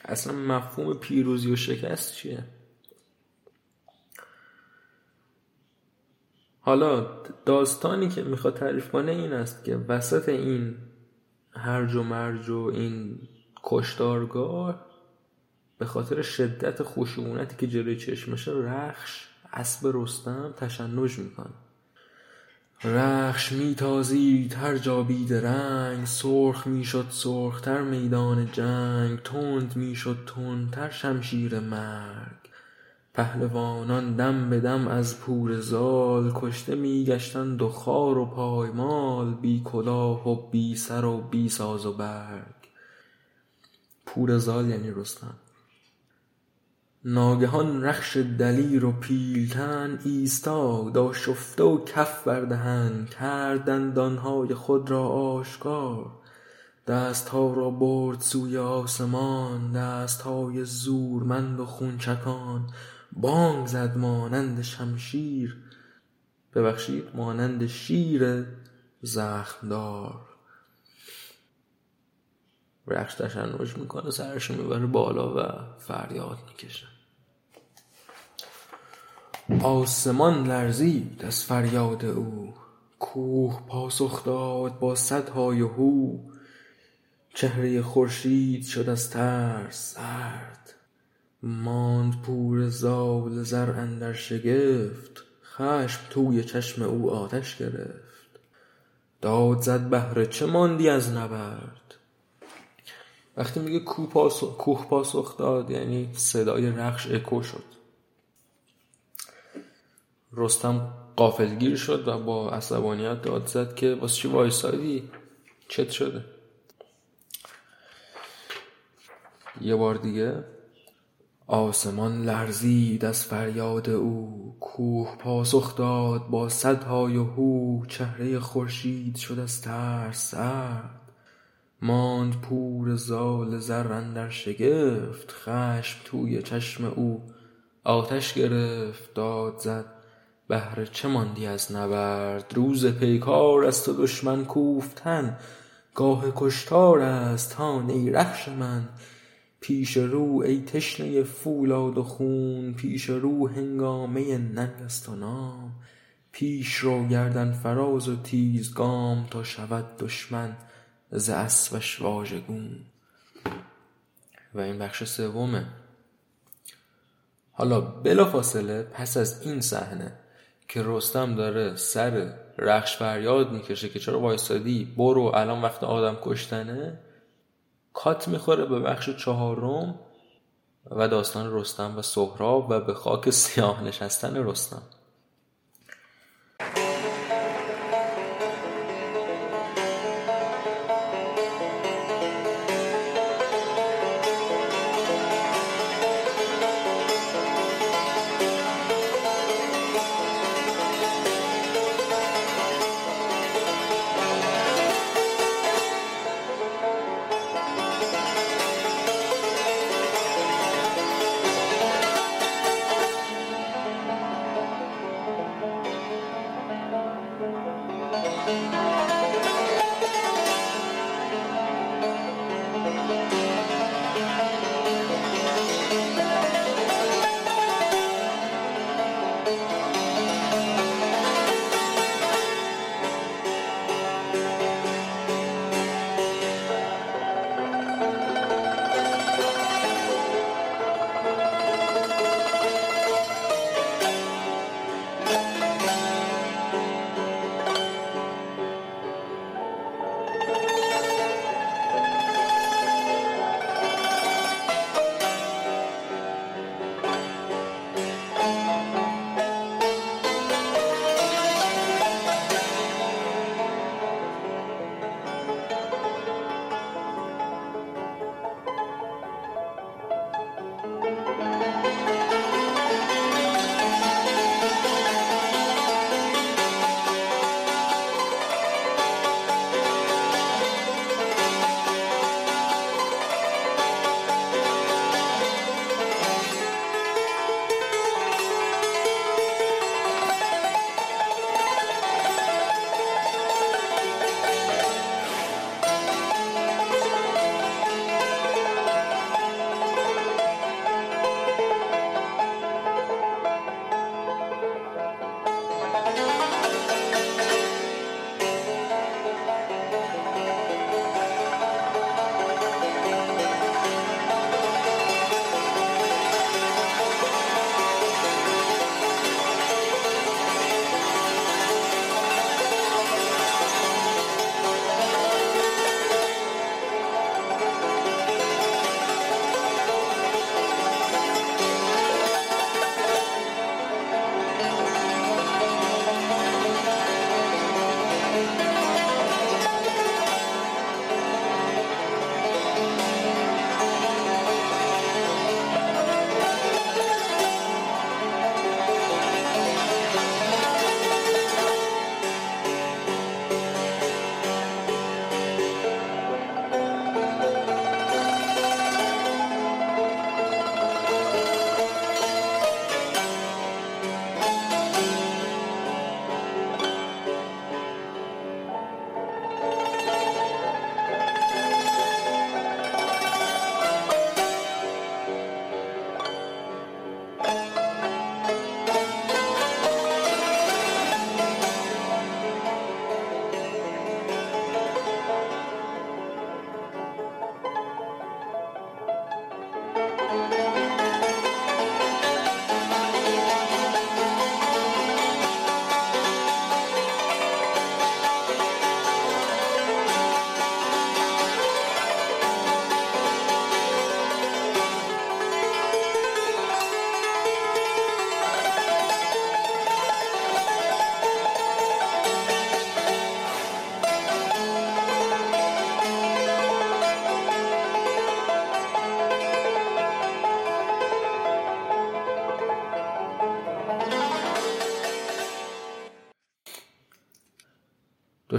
اصلا مفهوم پیروزی و شکست چیه؟ حالا داستانی که می‌خواد تعریف کنه این است که وسط این هرج و مرج و این کشتارگاه به خاطر شدت خشونتی که جلوی چشمشه رخش اسب رستم تشنج می‌کنه. رخش میتازید هر جا بیدرنگ سرخ می‌شد سرختر میدان جنگ تند می‌شد تندتر شمشیر مرگ. پهلوانان دم به دم از پور زال کشته میگشتند و خوار و پایمال بی کلاه و بی سر و بی ساز و برگ. پور زال یعنی رستم. ناگهان رخش دلیر و پیلتن ایستاد آشفته و کف بر دهن کرد خود را آشکار. دست ها را برد سوی آسمان دست های زورمند و خونچکان. بانگ زد مانند شمشیر ببخشید مانند شیر زخم دار رخش تشنج می‌کنه سرش می‌بره بالا و فریاد می‌کشه. آسمان لرزید از فریاد او کوه پاسخ داد با صدهای هو. چهره خورشید شد از ترس زرد ماند پور زال زر اندر شگفت خشم توی چشم او آتش گرفت. داد زد بهر چه ماندی از نبرد؟ وقتی میگه کوه پاسخ داد یعنی صدای رخش اکو شد. رستم غافلگیر شد و با عصبانیت داد زد که واسه چی وایسادی؟ چت شده. یه بار دیگه آسمان لرزید از فریاد او کوه پاسخ داد با صدهای هو چهره خورشید شد از ترس سرد. ماند پور زال زر اندر شگفت خشم توی چشم او آتش گرفت داد زد بهر چه ماندی از نبرد؟ روز پیکار است و دشمن کوفتن گاه کشتار است هان ای رخش من. پیش رو ای تشنه فولاد و خون پیش رو هنگامه ننگ است و نام. پیش رو گردن فراز و تیزگام تا شود دشمن ز اسبش واژگون و این بخش سومه. حالا بلافاصله پس از این صحنه که رستم داره سر رخش فریاد می‌کشه که چرا وایسادی؟ برو الان وقت آدم کشتنه. کات می‌خوره به بخش چهارم و داستان رستم و سهراب و به خاک سیاه نشستن رستم.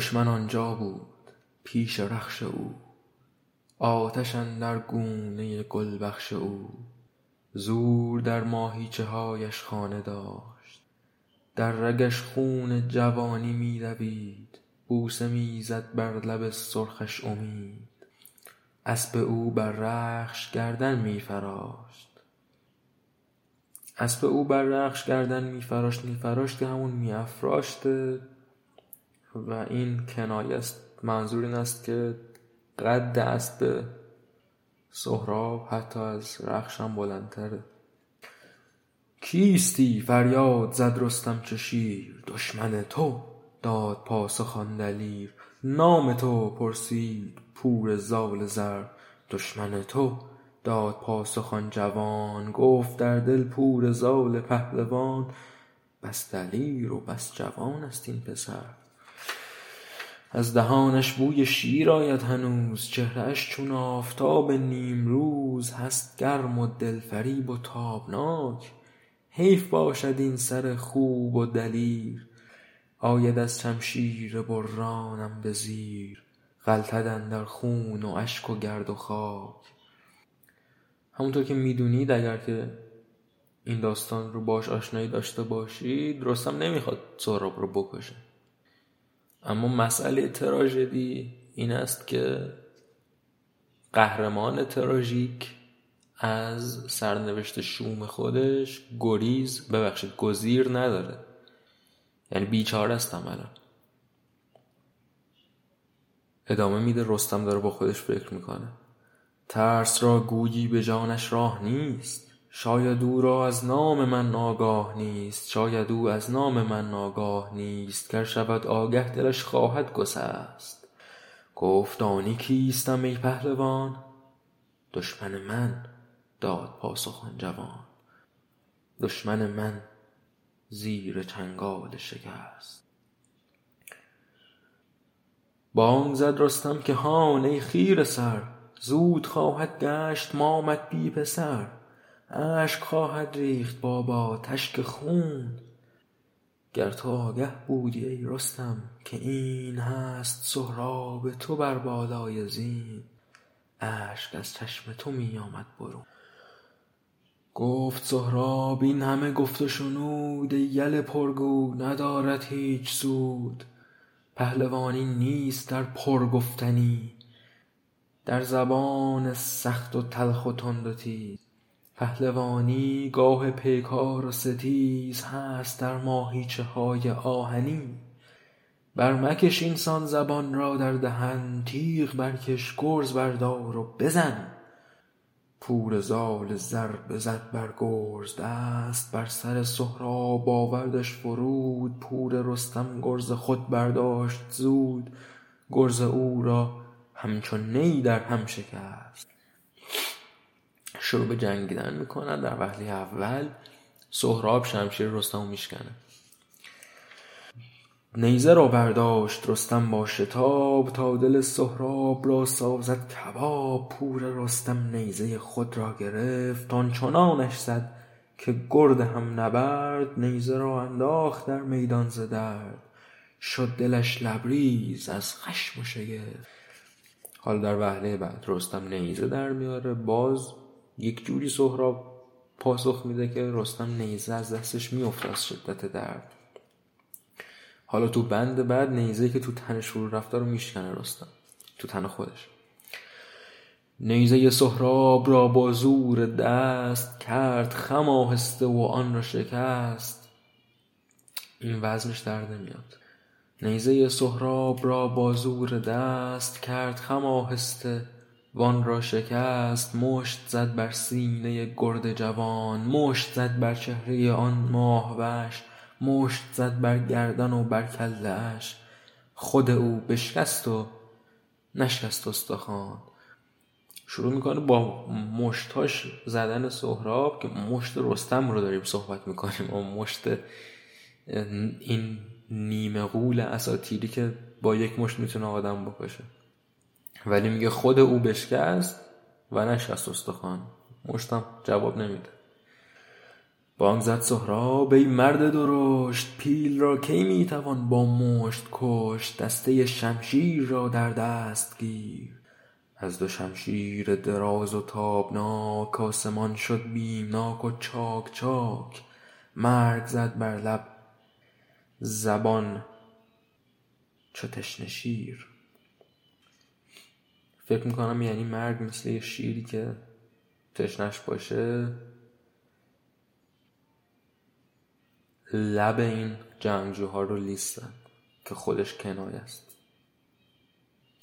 دشمن آنجا بود پیش رخش او. آتش اندر گونه گلبخش او. زور در ماهیچه هایش خانه داشت. در رگش خون جوانی می دوید. بوسه می زد بر لب سرخش امید. اسب او بر رخش گردن می فراشت اسب او بر رخش گردن می فراشت می فراشت که همون می افراشته. و این کنایه است. منظور این است که قد اسب سهراب حتی از رخش هم بلندتره. کیستی فریاد زد رستم چو شیر؟ دشمن تو داد پاسخ آن دلیر. نام تو پرسید پور زال زر. دشمن تو داد پاسخ آن جوان. گفت در دل پور زال پهلوان. بس دلیر و بس جوان است این پسر. از دهانش بوی شیر آید هنوز چهره چون آفتاب نیمروز هست گرم و دلفریب و تابناک. حیف باشد این سر خوب و دلیر آید از شمشیر برانم به زیر غلتد اندر خون و اشک و گرد و خاک. همونطور که می‌دونید اگر که این داستان رو باش آشنایی داشته باشید رستم نمی‌خواد سهراب رو بکشه. اما مسئله تراژدی این است که قهرمان تراژیک از سرنوشت شوم خودش گریز ببخشید گزیر نداره. یعنی بیچاره است عملا ادامه میده رستم داره با خودش فکر می‌کنه. ترس را گویی به جانش راه نیست. شاید او را از نام من آگاه نیست شاید او از نام من آگاه نیست گر شود آگه دلش خواهد گسست. گفت دانی کیستم ای پهلوان؟ دشمن من داد پاسخ آن جوان. دشمن من زیر چنگال شکست. بانگ زد رستم که هان ای خیره سر زود خواهد گشت مامت بی پسر. اشک خواهد ریخت با بآتش که خون. گر تو آگه بودی ای رستم که این هست سهراب تو بر بالای زین. اشک از چشم تو می آمد برون. گفت سهراب این همه گفت و شنود. یل پرگو ندارد هیچ سود. پهلوانی نیست در پرگفتنی. در زبان سخت و تلخ و تند پهلوانی گاه پیکار و ستیز هست در ماهیچه های آهنی. بر مکش اینسان زبان را در دهن تیغ برکش گرز بردار و بزن. پور زال زر بزد بر گرز دست بر سر سهراب آوردش فرود. پور رستم گرز خود برداشت زود گرز او را همچو نی در هم شکست. شروع به جنگیدن می‌کنن. در وهله اول سهراب شمشیر رستم میشکنه. نیزه را برداشت رستم با شتاب تا دل سهراب را سازد کباب. پور رستم نیزه خود را گرفت آنچنانش زد که گرد هم نبرد. نیزه را انداخت در میدان ز شد دلش لبریز از خشم و شگفت. حالا در وهله بعد رستم نیزه در میاره. باز یک جوری سهراب پاسخ میده که رستم نیزه از دستش میفته از شدت درد. حالا تو بند بعد نیزه که تو تنش فرو رفته رو میشکنه رستم تو تن خودش. نیزه سهراب را با زور دست کرد خم آهسته و آن را شکست. این وزنش در نمیاد. نیزه سهراب را با زور دست کرد خم آهسته وان را شکست مشت زد بر سینه گرد جوان مشت زد بر چهره آن ماهوش مشت زد بر گردن و بر کله خود او بشکست و نشکست استخوان. شروع می‌کنه با مشتاش زدن سهراب که مشت رستم رو داریم صحبت می‌کنیم و مشت این نیمه غول اساتیری که با یک مشت می‌تونه آدم بکشه. ولی میگه خود او بشکست و نشست استخوان. مشتم جواب نمیده. بانگ زد سهراب ای مرد درشت پیل را کی می توان با مشت کشت؟ دسته شمشیر را در دست گیر. از دو شمشیر دراز و تابناک آسمان شد بیمناک و چاک چاک. مرگ زد بر لب زبان چو تشنه شیر. فکر می‌کنم یعنی مرگ مثل یه شیری که تشنش باشه. لب این جنگجوها رو لیستن که خودش کنایه است.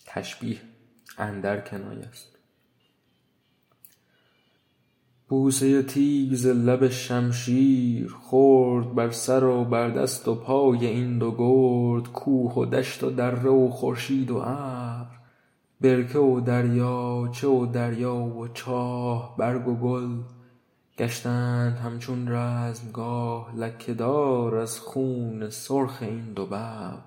تشبیه اندر کنایه است. بوسه تیز لب شمشیر خورد بر سر و بر دست و پای این دو گرد کوه و دشت و دره و خورشید و ابر. برکه و دریاچه و دریا و چاه برگ و گل گشتند همچون رزمگاه لکه دار از خون سرخ این دو ببر.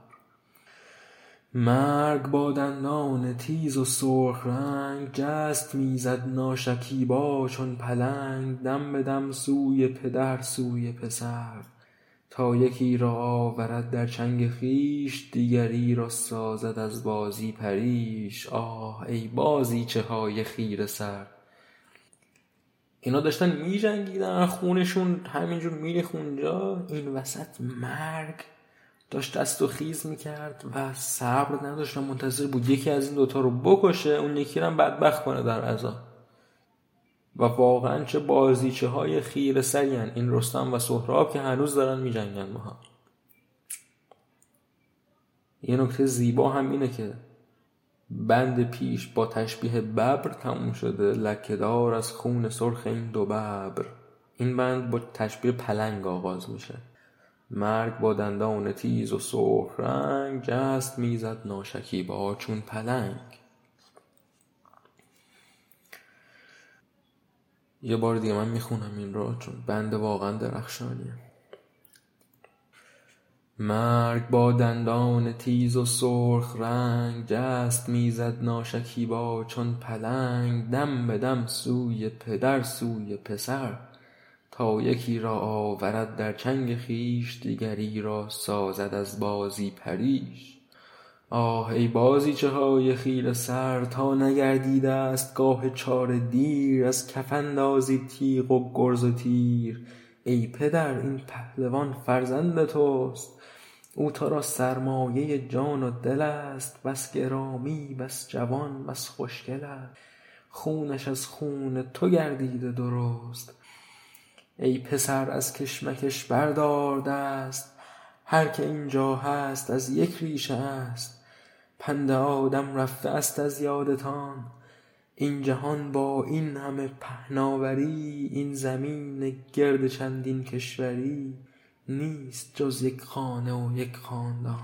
مرگ با دندان تیز و سرخ رنگ جست می زد ناشکیبا چون پلنگ دم به دم سوی پدر سوی پسر. تا یکی را آورد در چنگ خویش دیگری را سازد از بازی پریش. آه ای بازیچه های خیره سر. اینا داشتن می جنگیدن خونشون همینجور میریخت اونجا. این وسط مرگ داشت دست و خیز می‌کرد و صبر نداشت و منتظر بود یکی از این دوتا رو بکشه اون یکی رو بدبخت کنه در عذا و واقعا چه بازیچه های خیر سری این رستم و سهراب که هنوز دارن می جنگن با هم یه نکته زیبا هم اینه که بند پیش با تشبیه ببر تموم شده. لکهدار از خون سرخ این دو ببر. این بند با تشبیه پلنگ آغاز میشه. مرگ با دندان تیز و سرخ رنگ جست می‌زد ناشکیبا چون پلنگ. یه بار دیگه من می‌خونم این رو چون بند واقعا درخشانیه. مرگ با دندان تیز و سرخ رنگ جست می‌زد ناشکیبا چون پلنگ دم به دم سوی پدر سوی پسر. تا یکی را آورد در چنگ خویش دیگری را سازد از بازی پریش. آه ای بازیچه های خیره سر تا نگردی دستگاه چاره دیر از کف اندازی تیغ و گرز و تیر. ای پدر این پهلوان فرزند توست. او تو را سرمایه جان و دل است بس گرامی بس جوان بس خوشگل است. خونش از خون تو گردیده درست. ای پسر از کشمکش بردار دست. هر که اینجا هست از یک ریشه است. پند آدم رفته است از یادتان. این جهان با این همه پهناوری این زمین گرد چندین کشوری نیست جز یک خانه و یک خاندان.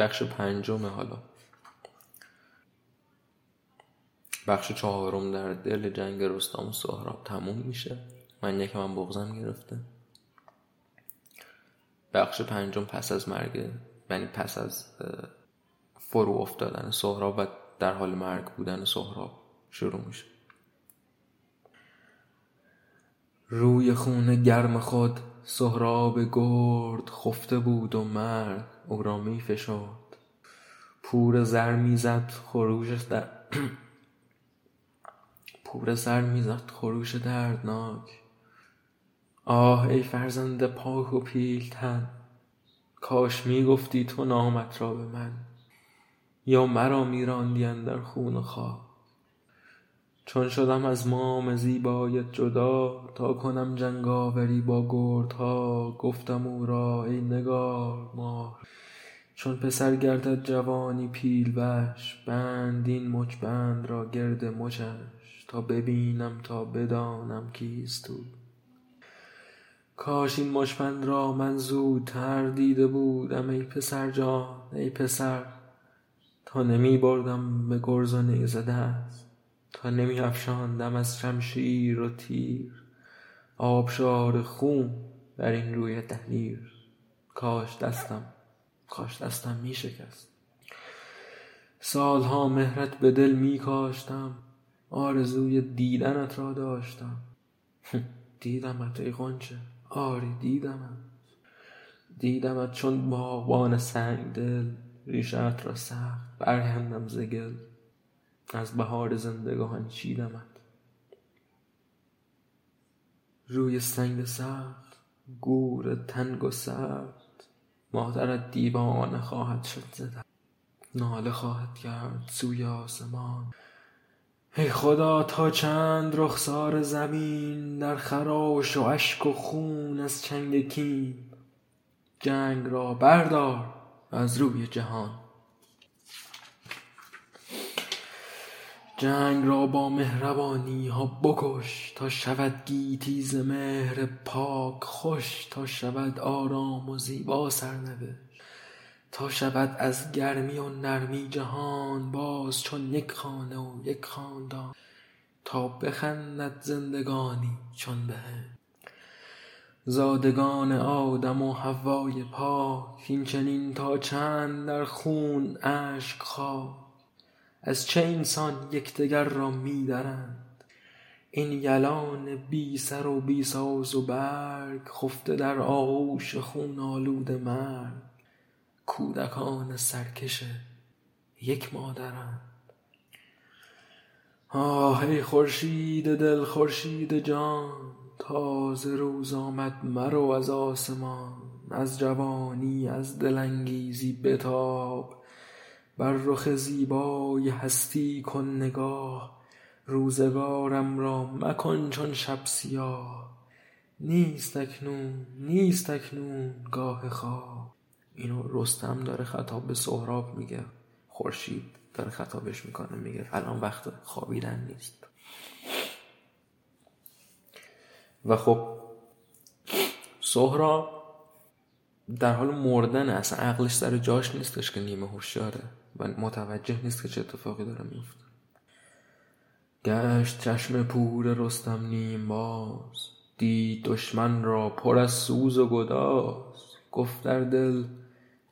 بخش پنجمه حالا. بخش چهارم در دل جنگ رستم و سهراب تموم میشه. من یکم من بغزم گرفته. بخش پنجم پس از مرگ یعنی پس از فرو افتادن سهراب و در حال مرگ بودن سهراب شروع میشه. روی خونه گرم خود سهراب گرد خفته بود و مرگ او را می فشرد پور زر می‌زد خروش در پور زر می‌زد خروش دردناک. آه ای فرزند پاک و پیلتن کاش می‌گفتی تو نامت را به من. یا مرا میراندی در خون و خاک چون شدم از مام زیبایت جدا تا کنم جنگاوری با گردها گفتم او را ای نگار مار. چون پسر گردد جوانی پیلوش بند این مچ بند را گرد مچش تا ببینم تا بدانم کیست او. کاش این مچ را من زودتر دیده بودم ای پسر جان ای پسر. تا نمی بردم به گرز و نیزه دست تا نمی افشاندم از شمشیر و تیر. آبشار خون در این روی دلیر کاش دستم کاش دستم می شکست سالها مهرت به دل می کاشتم آرزوی دیدنت را داشتم. دیدمت ای غنچه. آری دیدمت. دیدمت چون باغبان سنگدل. ریشه را سخت برکندم ز گل. از بهار زندگانی چیدمت. روی سنگ سخت گور تنگ و سرد مادرت دیوانه خواهد شد ز ناله خواهد کرد سوی آسمان. ای خدا تا چند رخسار زمین در خراش و اشک و خون از چنگ کین. جنگ را بردار از روی جهان. جنگ را با مهربانیها بکش تا شود گیتی ز مهر پاک خوش تا شود آرام و زیبا سرنوشت. تا شود از گرمی و نرمی جهان باز چون یک خانه و یک خاندان تا بخندد زندگانی چون بهشت. زادگان آدم و حوای پاک این چنین تا چند در خون اشک خاک. از چه این سان یکدگر را می درند این یلان بی سر و بی ساز و برگ خفته در آغوش خون آلوده مرگ. کودکان سرکش یک مادرند. آه ای خورشید دل خورشید جان تازه روز آمد مرو از آسمان. از جوانی از دل انگیزی بتاب. بر رخ زیبای هستی کن نگاه روزگارم را مکن چون شب سیاه. نیست اکنون نیست اکنون گاه خواب. اینو رستم داره خطاب به سهراب میگه. خورشید داره خطابش می‌کنه میگه الان وقت خوابیدن نیست. و خب سهراب در حال مردن اصلا عقلش سر جاش نیستش که نیمه هوشیاره. و متوجه نیست که چه اتفاقی داره میفته گشت چشم پور رستم نیم باز. دید دشمن را پر از سوز و گداز. گفت در دل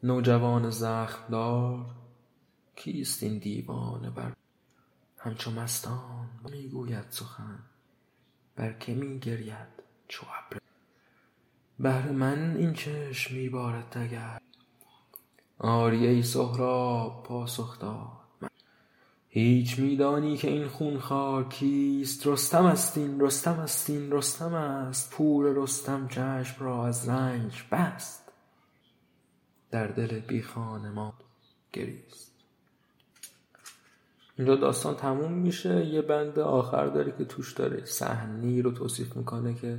نوجوان زخم دار کیست این دیوانه بر؟ همچو مستان می‌گوید سخن بر که می گرید چو ابر؟ بهر من این چشم می بارد دگر. آری ای سهراب پاسخ داد. هیچ می دانی که این خون کیست؟ رستم است این رستم است این رستم است. پور رستم چشم را از رنج بست. در دل بی خانمان گریست. اینجا داستان تموم میشه. یه بند آخر داره که توش داره صحنی رو توصیف می‌کنه که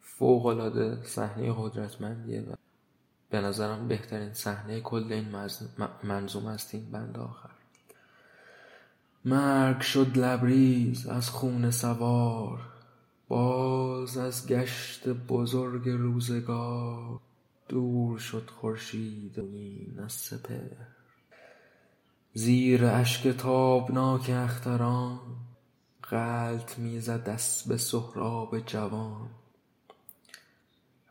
فوق العاده صحنه قدرتمندیه و به نظرم بهترین صحنه کل این منظوم است این بند آخر. مرگ شد لبریز از خون سوار باز از گشت بزرگ روزگار. دور شد خورشید از سپهر. زیر اشک تابناک اختران غلط می زد اسب سهراب جوان.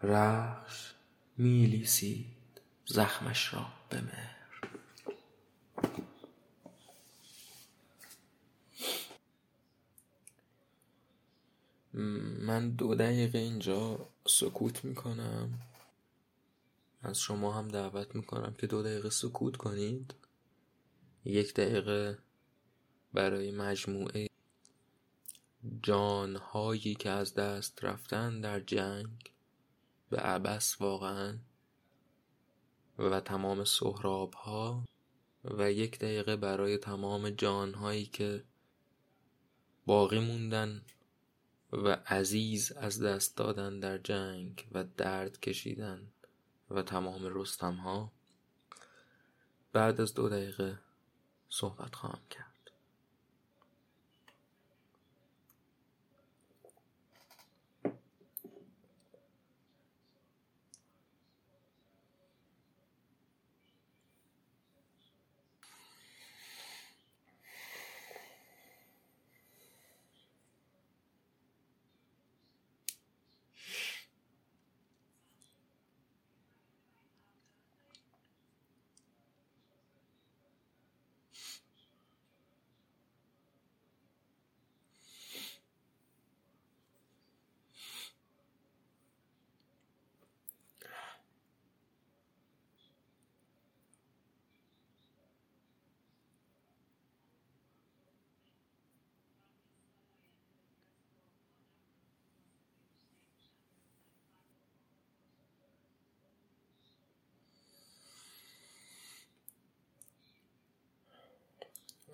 رخش می لیسید زخمش را به مهر. من دو دقیقه اینجا سکوت می‌کنم. از شما هم دعوت می‌کنم که دو دقیقه سکوت کنید. یک دقیقه برای مجموعه جانهایی که از دست رفتن در جنگ. به عبس واقعا و تمام سهراب ها و یک دقیقه برای تمام جانهایی که باقی موندن و عزیز از دست دادن در جنگ و درد کشیدن و تمام رستم ها بعد از دو دقیقه صحبت خواهم کرد.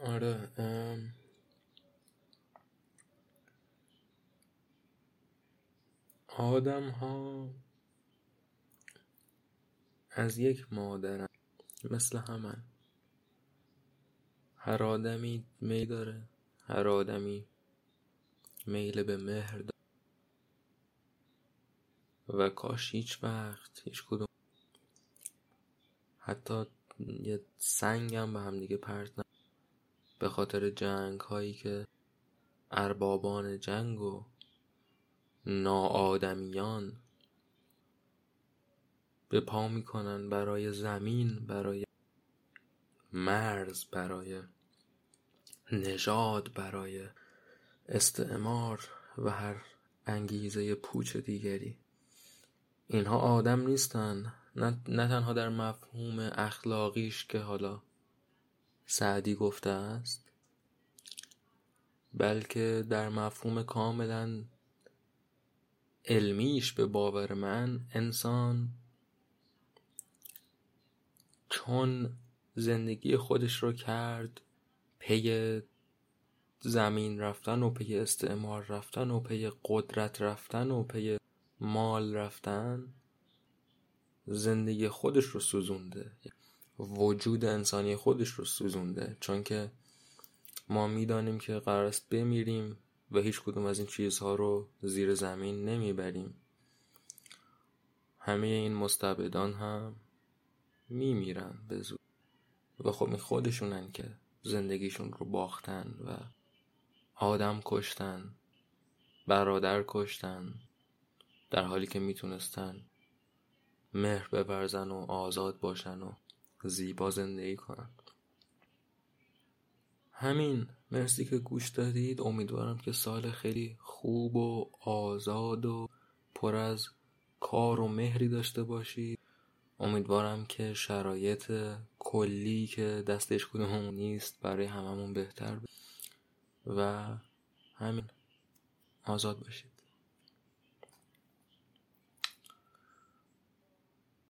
آره آدم ها از یک مادرن مثل همن. هر آدمی می داره هر آدمی میل به مهر داره. و کاش هیچ وقت هیچ کدوم. حتی یه سنگم به هم دیگه پرت به خاطر جنگ هایی که اربابان جنگ و ناآدمیان به پا می‌کنن برای زمین برای مرز برای نژاد برای استعمار و هر انگیزه پوچ دیگری. اینها آدم نیستن. نه, نه تنها در مفهوم اخلاقیش که حالا سعدی گفته است بلکه در مفهوم کاملا علمیش به باور من انسان چون زندگی خودش رو کرد پی زمین رفتن و پی استعمار رفتن و پی قدرت رفتن و پی مال رفتن زندگی خودش رو سوزونده. وجود انسانی خودش رو سوزونده. چون که ما می‌دانیم که قرار است بمیریم و هیچ کدوم از این چیزها رو زیر زمین نمی‌بریم. همه این مستبدان هم میمیرن به زود و خب این خودشونن که زندگیشون رو باختن و آدم کشتن برادر کشتن در حالی که می‌تونستن مهر ببرزن و آزاد باشن و زیبا زندگی کنن همین مرسی که گوش دادید. امیدوارم که سال خیلی خوب و آزاد و پر از کار و مهری داشته باشید. امیدوارم که شرایط کلی که دستش کدوم نیست برای هممون بهتر و همین آزاد باشید.